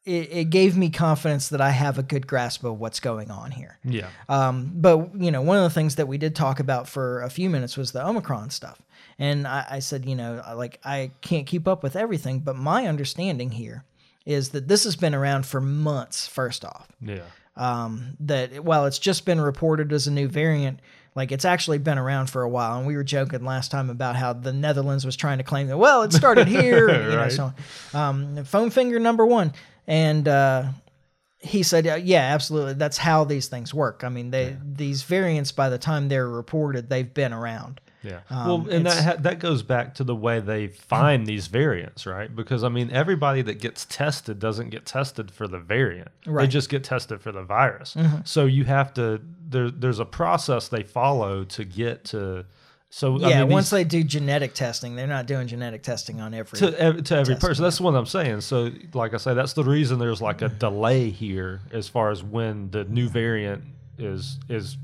it, it gave me confidence that I have a good grasp of what's going on here. yeah. Um, but you know, one of the things that we did talk about for a few minutes was the Omicron stuff, and I, I said, you know, like I can't keep up with everything, but my understanding here is that this has been around for months. First off, Yeah. um, that while it's just been reported as a new variant, like it's actually been around for a while. And we were joking last time about how the Netherlands was trying to claim that, well, it started here, and, you know, Right. so um, phone finger number one, and uh, he said, yeah, absolutely, that's how these things work. I mean, they these variants by the time they're reported, they've been around. Yeah. Um, well, and that ha- that goes back to the way they find these variants, right? Because I mean, everybody that gets tested doesn't get tested for the variant; they Right. Mm-hmm. just get tested for the virus. So you have to there. There's a process they follow to get to. So Yeah, I mean, once these- they do genetic testing, they're not doing genetic testing on every. to ev- to every person. That's what I'm saying. So, like I say, that's the reason there's like a delay here as far as when the new variant is is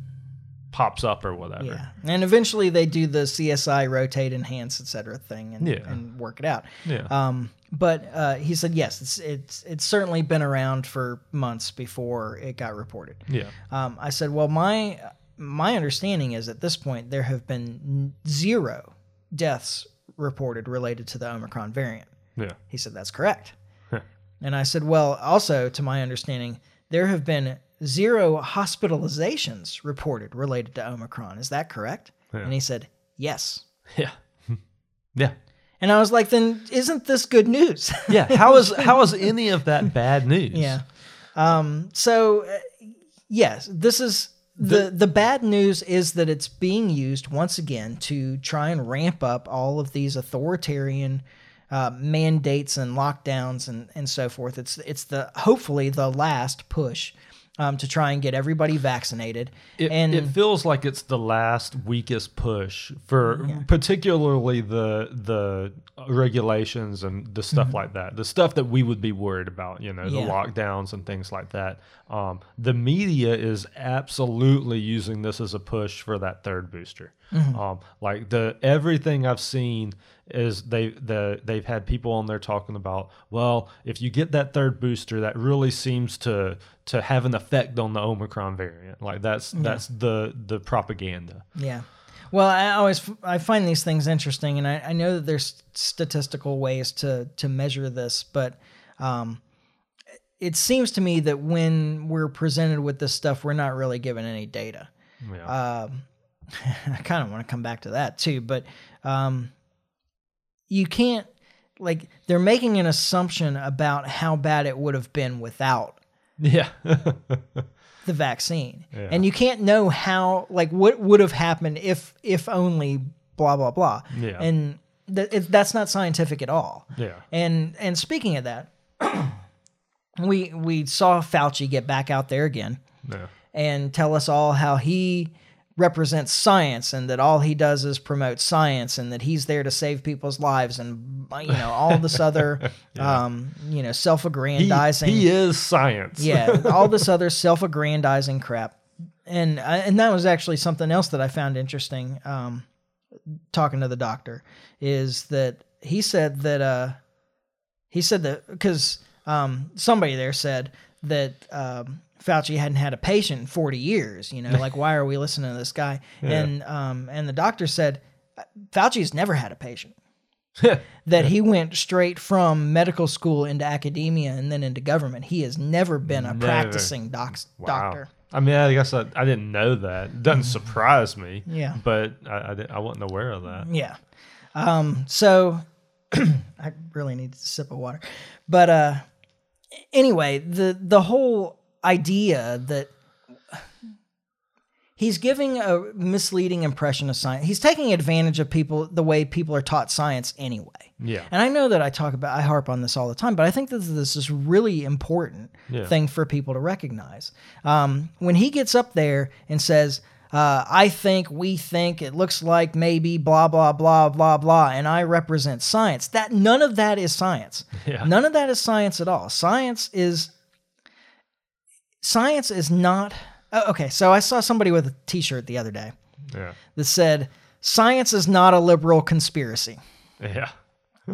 pops up or whatever. Yeah, and eventually they do the CSI rotate, enhance, etc. thing, and, Yeah. and work it out. Yeah. Um, but uh, he said yes, it's it's it's certainly been around for months before it got reported. yeah. Um, I said, well, my my understanding is at this point there have been zero deaths reported related to the Omicron variant. Yeah. He said that's correct. and I said, well, also to my understanding, there have been zero hospitalizations reported related to Omicron. Is that correct? Yeah. And he said, yes. Yeah. yeah. And I was like, then isn't this good news? Yeah. How is how is any of that bad news? yeah. Um, so, uh, yes, this is the, the bad news is that it's being used once again to try and ramp up all of these authoritarian uh, mandates and lockdowns and, and so forth. It's it's the hopefully the last push um, to try and get everybody vaccinated. It, and it feels like it's the last weakest push for particularly the the regulations and the stuff like that. The stuff that we would be worried about, you know, Mm-hmm. Yeah. the lockdowns and things like that. Um, the media is absolutely using this as a push for that third booster. Mm-hmm. Um, like the everything I've seen is they the they've had people on there talking about well if you get that third booster that really seems to to have an effect on the omicron variant like that's that's the the propaganda Yeah. Well, I always I find these things interesting, and I, I know that there's statistical ways to to measure this, but um, it seems to me that when we're presented with this stuff, we're not really given any data. yeah Um, I kind of want to come back to that too, but um, you can't like they're making an assumption about how bad it would have been without yeah. the vaccine. Yeah. and you can't know how like what would have happened if if only blah blah blah. Yeah. and th- it, that's not scientific at all. Yeah. And and speaking of that we we saw fauci get back out there again yeah. and tell us all how he represents science and that all he does is promote science and that he's there to save people's lives and you know all this other um you know self-aggrandizing. He is science. Yeah, all this other self-aggrandizing crap, and and that was actually something else that I found interesting. Um, talking to the doctor, is that he said that uh, he said that because um, somebody there said that um, Fauci hadn't had a patient in forty years. You know, like why are we listening to this guy? And um, and the doctor said Fauci's never had a patient that he went straight from medical school into academia and then into government. He has never been a Never. practicing doc- Wow. doctor. I mean, I guess I, I didn't know that. It doesn't surprise me. Yeah. But I, I, didn't- I wasn't aware of that. Yeah. Um, so I really need a sip of water. But uh anyway, the the whole idea that he's giving a misleading impression of science. He's taking advantage of people the way people are taught science anyway. Yeah. And I know that I talk about I harp on this all the time, but I think that this is really important Yeah. thing for people to recognize. Um, when he gets up there and says, uh, "I think, we think, it looks like maybe blah blah blah blah blah," and I represent science. That none of that is science. Yeah. None of that is science at all. Science is science is not. oh, okay, so I saw somebody with a T-shirt the other day Yeah. that said, "Science is not a liberal conspiracy." Yeah.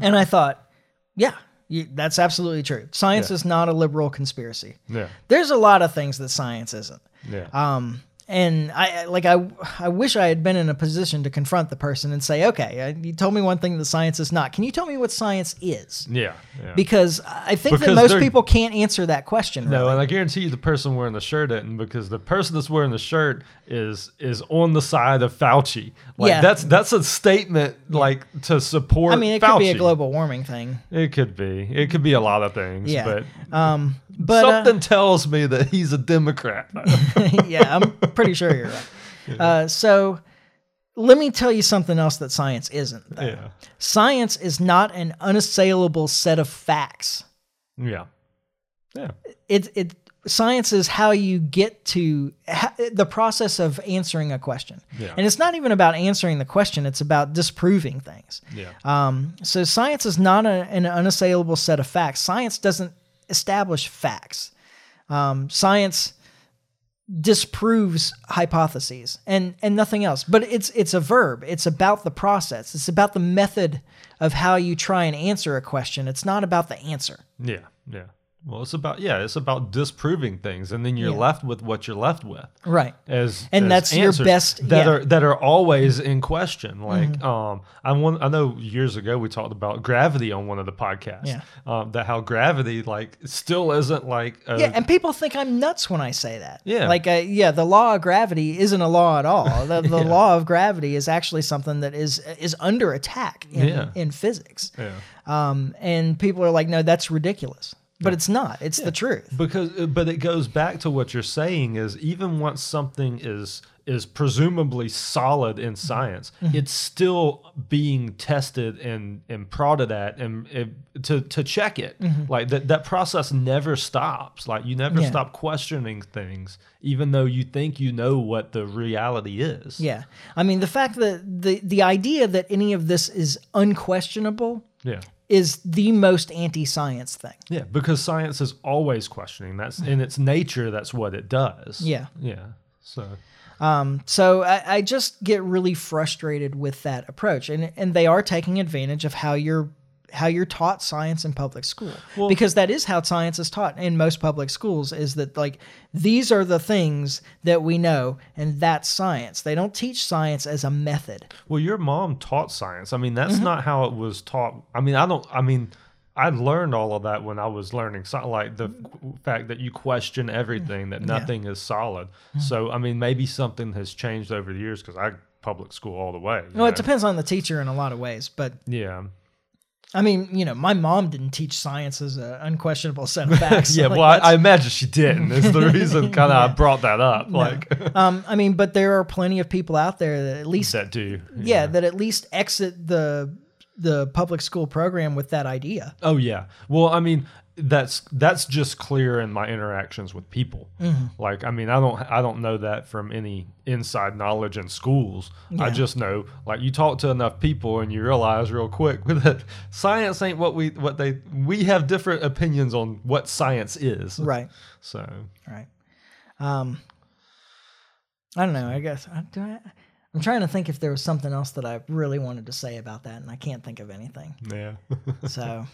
and I thought, yeah, you, that's absolutely true. Science Yeah. is not a liberal conspiracy. Yeah. There's a lot of things that science isn't. Yeah. Um, and I like I I wish I had been in a position to confront the person and say, okay, uh, you told me one thing that science is not. Can you tell me what science is? yeah. Yeah. Because I think that most people can't answer that question. No, really. and I guarantee you the person wearing the shirt isn't because the person that's wearing the shirt is is on the side of Fauci. Like Yeah. that's that's a statement like to support I mean, it Fauci. could be a global warming thing. It could be. It could be a lot of things. Yeah. But, Um, but uh, something tells me that he's a Democrat. yeah, I'm pretty sure you're right. Uh, so let me tell you something else that science isn't. though. yeah. Science is not an unassailable set of facts. Yeah. Yeah. It it science is how you get to ha, the process of answering a question. Yeah. And it's not even about answering the question, it's about disproving things. Yeah. Um, so science is not a, an unassailable set of facts. Science doesn't establish facts. Um, science disproves hypotheses and and nothing else. But it's it's a verb. It's about the process. It's about the method of how you try and answer a question. It's not about the answer. Yeah. Yeah. Well, it's about yeah, it's about disproving things, and then you're Yeah. left with what you're left with. Right. as And as that's your best- that yeah. are that are always in question. Like Mm-hmm. um, I want I know years ago we talked about gravity on one of the podcasts. Yeah. um, that how gravity like still isn't like a, Yeah, and people think I'm nuts when I say that. Yeah. like uh, yeah, the law of gravity isn't a law at all. The, the Yeah. law of gravity is actually something that is is under attack in, Yeah. in physics. yeah. Um, and people are like, no, that's ridiculous. But it's not. It's the truth. because uh, but it goes back to what you're saying is even once something is is presumably solid in science Mm-hmm. it's still being tested and and prodded at and, and to to check it like that that process never stops like you never Mm-hmm. Yeah. stop questioning things even though you think you know what the reality is Yeah. I mean, the fact that the the idea that any of this is unquestionable yeah is the most anti-science thing. yeah because science is always questioning that's in its nature that's what it does Yeah. yeah so Um, so I, I just get really frustrated with that approach, and and they are taking advantage of how you're how you're taught science in public school because that is how science is taught in most public schools is that like these are the things that we know and that's science they don't teach science as a method Well, your mom taught science. I mean, that's Mm-hmm. not how it was taught. I mean, I don't. I mean, I learned all of that when I was learning, so, like the fact that you question everything, that nothing is solid. Mm-hmm. So, I mean, maybe something has changed over the years because I public school all the way. well it depends on the teacher in a lot of ways but Yeah. I mean, you know, my mom didn't teach science as an unquestionable set of facts. Yeah, Like, well, I, I imagine she didn't. Is the reason kind of I brought that up. Like um, I mean, but there are plenty of people out there that at least, that do. yeah, that at least exit the the public school program with that idea. Oh yeah. Well, I mean, that's that's just clear in my interactions with people. Mm-hmm. Like, I mean, I don't I don't know that from any inside knowledge in schools. I just know like you talk to enough people and you realize real quick that science ain't what we what they we have different opinions on what science is. Right. So Right. Um, I don't know. I guess I, do I, I'm trying to think if there was something else that I really wanted to say about that, and I can't think of anything. yeah, So,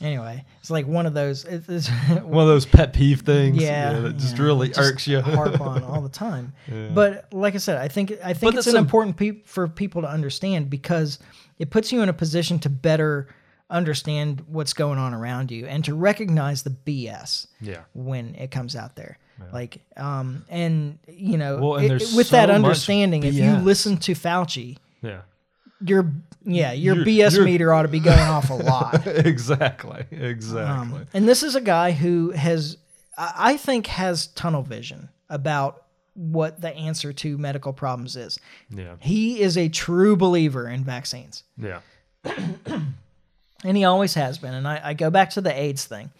anyway, it's like one of those. It, it's one of those pet peeve things. Yeah, that just yeah, really just irks you. harp on all the time. Yeah. But like I said, I think I think But it's it's an a- important pe- for people to understand because it puts you in a position to better understand what's going on around you and to recognize the BS yeah. when it comes out there. Like, um, and you know, Well, and it- with that so much understanding, if you listen to Fauci, Yeah. Your yeah your Your- BS your- meter ought to be going off a lot. exactly. Exactly. Um, and this is a guy who has, I think, has tunnel vision about what the answer to medical problems is. yeah. He is a true believer in vaccines, Yeah. and he always has been. And I, I go back to the AIDS thing,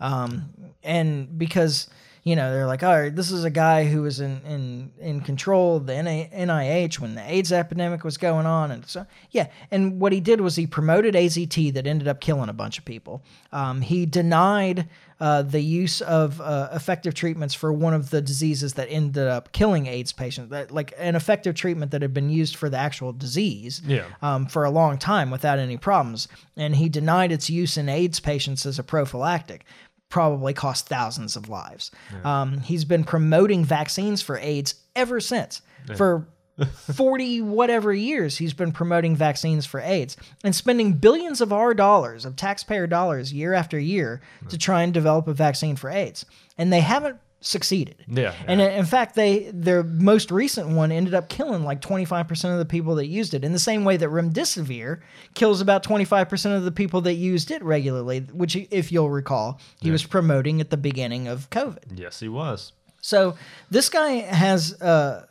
um, and because you know they're like, all right, this is a guy who was in in in control of the NIH when the AIDS epidemic was going on, and so yeah. And what he did was he promoted AZT that ended up killing a bunch of people. Um, he denied. Uh, the use of uh, effective treatments for one of the diseases that ended up killing AIDS patients, that like an effective treatment that had been used for the actual disease Yeah. um, for a long time without any problems. And he denied its use in AIDS patients as a prophylactic. Probably cost thousands of lives. Um, he's been promoting vaccines for AIDS ever since. For 40 whatever years, he's been promoting vaccines for AIDS and spending billions of our dollars, of taxpayer dollars, year after year to try and develop a vaccine for AIDS. And they haven't succeeded. Yeah, And in fact, they their most recent one ended up killing like 25% of the people that used it. In the same way that remdesivir kills about 25% of the people that used it regularly, which if you'll recall, he was promoting at the beginning of COVID. Yes, he was. So this guy has uh,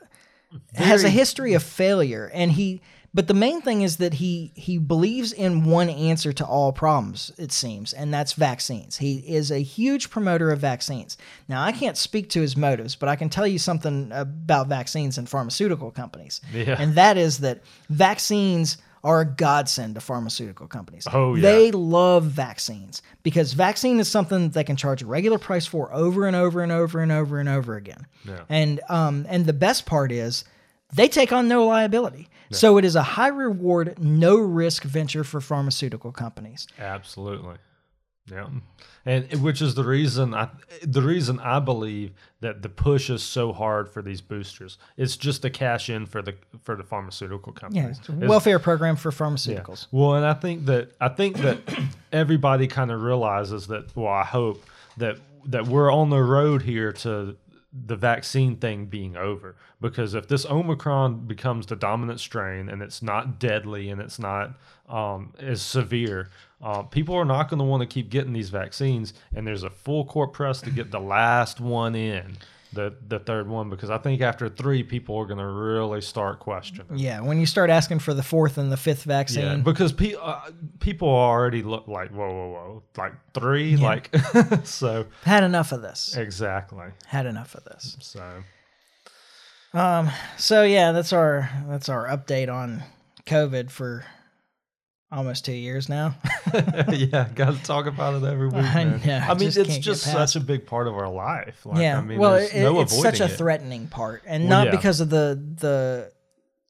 has a history of failure, and he. But the main thing is that he he believes in one answer to all problems. It seems, and that's vaccines. He is a huge promoter of vaccines. Now, I can't speak to his motives, but I can tell you something about vaccines and pharmaceutical companies, Yeah. and that is that vaccines are a godsend to pharmaceutical companies. Oh, yeah. They love vaccines because vaccine is something that they can charge a regular price for over and over and over and over and over again. Yeah. And um and the best part is they take on no liability. So it is a high reward, no risk venture for pharmaceutical companies. Absolutely. Yeah. And which is the reason I the reason I believe that the push is so hard for these boosters. It's just a cash in for the for the pharmaceutical Yeah, companies. it's a It's- welfare program for yeah. pharmaceuticals. Well, and I think that I think that everybody kind of realizes that. Well, I hope that that we're on the road here to the vaccine thing being over because if this Omicron becomes the dominant strain and it's not deadly and it's not um, as severe, uh, people are not going to want to keep getting these vaccines. And there's a full court press to get the last one in. The, the third one because I think after three people are going to really start questioning. Yeah, when you start asking for the fourth and the fifth vaccine, Yeah, because pe- uh, people already look like whoa, whoa, whoa, like three, like so had enough of this. exactly. Had enough of this. So Um, so yeah, that's our that's our update on COVID for almost two years now. yeah, got to talk about it every week. I man. know, I I mean, just it's just such a big part of our life. Like, yeah, I mean, well, it, no it's such a it. threatening part, and not yeah. because of the the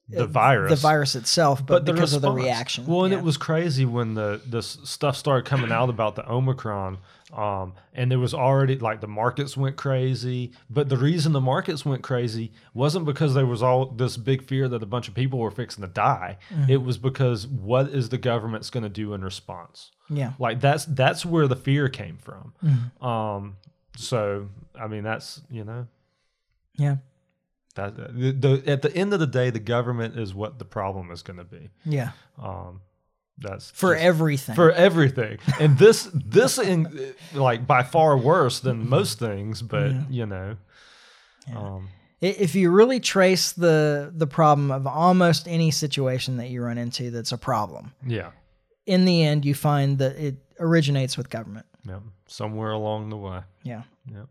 The virus, the virus itself, but, but because the of the response. reaction. Well, and Yeah. it was crazy when the this stuff started coming out about the Omicron, um, and there was already like the markets went crazy. But the reason the markets went crazy wasn't because there was all this big fear that a bunch of people were fixing to die. Mm-hmm. It was because what is the government's going to do in response? yeah, Like that's that's where the fear came from. Mm-hmm. Um, so I mean, that's you know. yeah, That, the, the, at the end of the day, the government is what the problem is going to be. yeah, Um, that's for just- everything. for everything, and this this in like by far worse than most things, but you know, um, if you really trace the the problem of almost any situation that you run into that's a problem, yeah, in the end, you find that it originates with government. yeah, somewhere along the way, Yeah. yeah.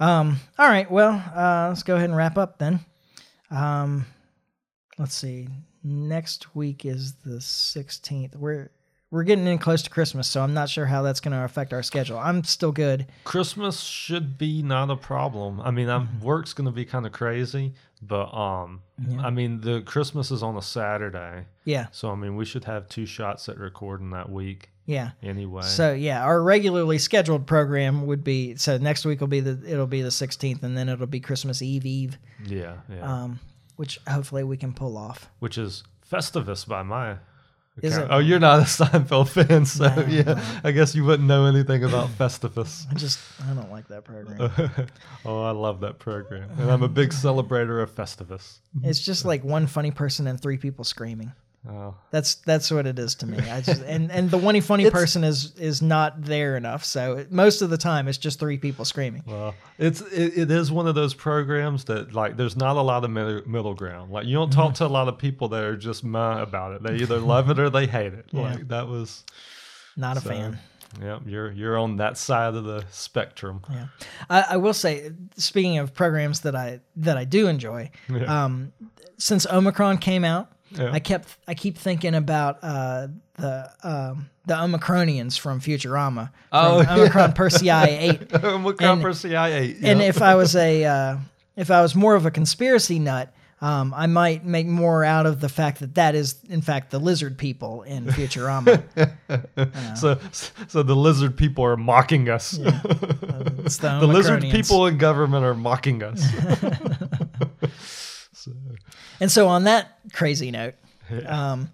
Um, all right. Well, uh, let's go ahead and wrap up then. Um, let's see. Next week is the 16th. We're we're getting in close to Christmas, so I'm not sure how that's going to affect our schedule. I'm still good. Christmas should be not a problem. I mean, I'm, work's going to be kind of crazy, but um, I mean, the Christmas is on a Saturday, Yeah. so I mean, we should have two shots at recording that week Yeah. anyway. So yeah, our regularly scheduled program would be so next week will be the it'll be the 16th, and then it'll be Christmas Eve Eve, yeah, yeah. um, which hopefully we can pull off. which is Festivus by my. Is account. it? Oh, you're not a Seinfeld fan, so No, yeah, I guess you wouldn't know anything about Festivus. I just I don't like that program. oh, I love that program, and I'm a big celebrator of Festivus. It's just like one funny person and three people screaming. Oh. That's that's what it is to me. I just and and the one funny It's- person is is not there enough. So it, most of the time it's just three people screaming. Well, it's it, it is one of those programs that like there's not a lot of middle, middle ground. Like you don't talk to a lot of people that are just meh about it. They either love it or they hate it. Yeah. Like that was Not a so, fan. Yeah, you're you're on that side of the spectrum. Yeah, I, I will say. Speaking of programs that I that I do enjoy, Yeah. um, since Omicron came out, Yeah. I kept I keep thinking about uh, the um, the Omicronians from Futurama. Oh, from Omicron Persei eight. Omicron Persei eight. And if I was a uh, if I was more of a conspiracy nut, um, I might make more out of the fact that that is in fact the lizard people in Futurama. so so the lizard people are mocking us. It's the, the lizard people in government are mocking us. So, And so on that crazy note, um,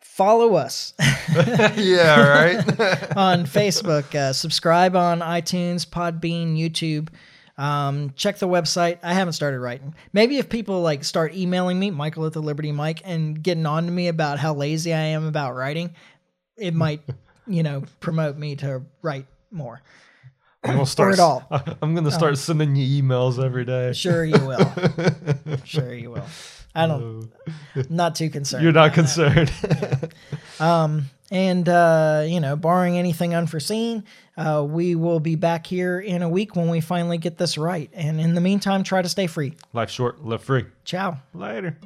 follow us yeah, right. on Facebook, uh, subscribe on iTunes, Podbean, YouTube. Um, check the website. I haven't started writing. Maybe if people like start emailing me, Michael at the Liberty Mike, and getting on to me about how lazy I am about writing, it might, you know, promote me to write more. I'm gonna start. all. I'm gonna start sending you emails every day. Sure, you will. sure, you will. I don't. Not too concerned. You're not concerned. And, uh, you know, barring anything unforeseen, uh, we will be back here in a week when we finally get this right. And in the meantime, try to stay free. Life short, live free. Ciao. Later.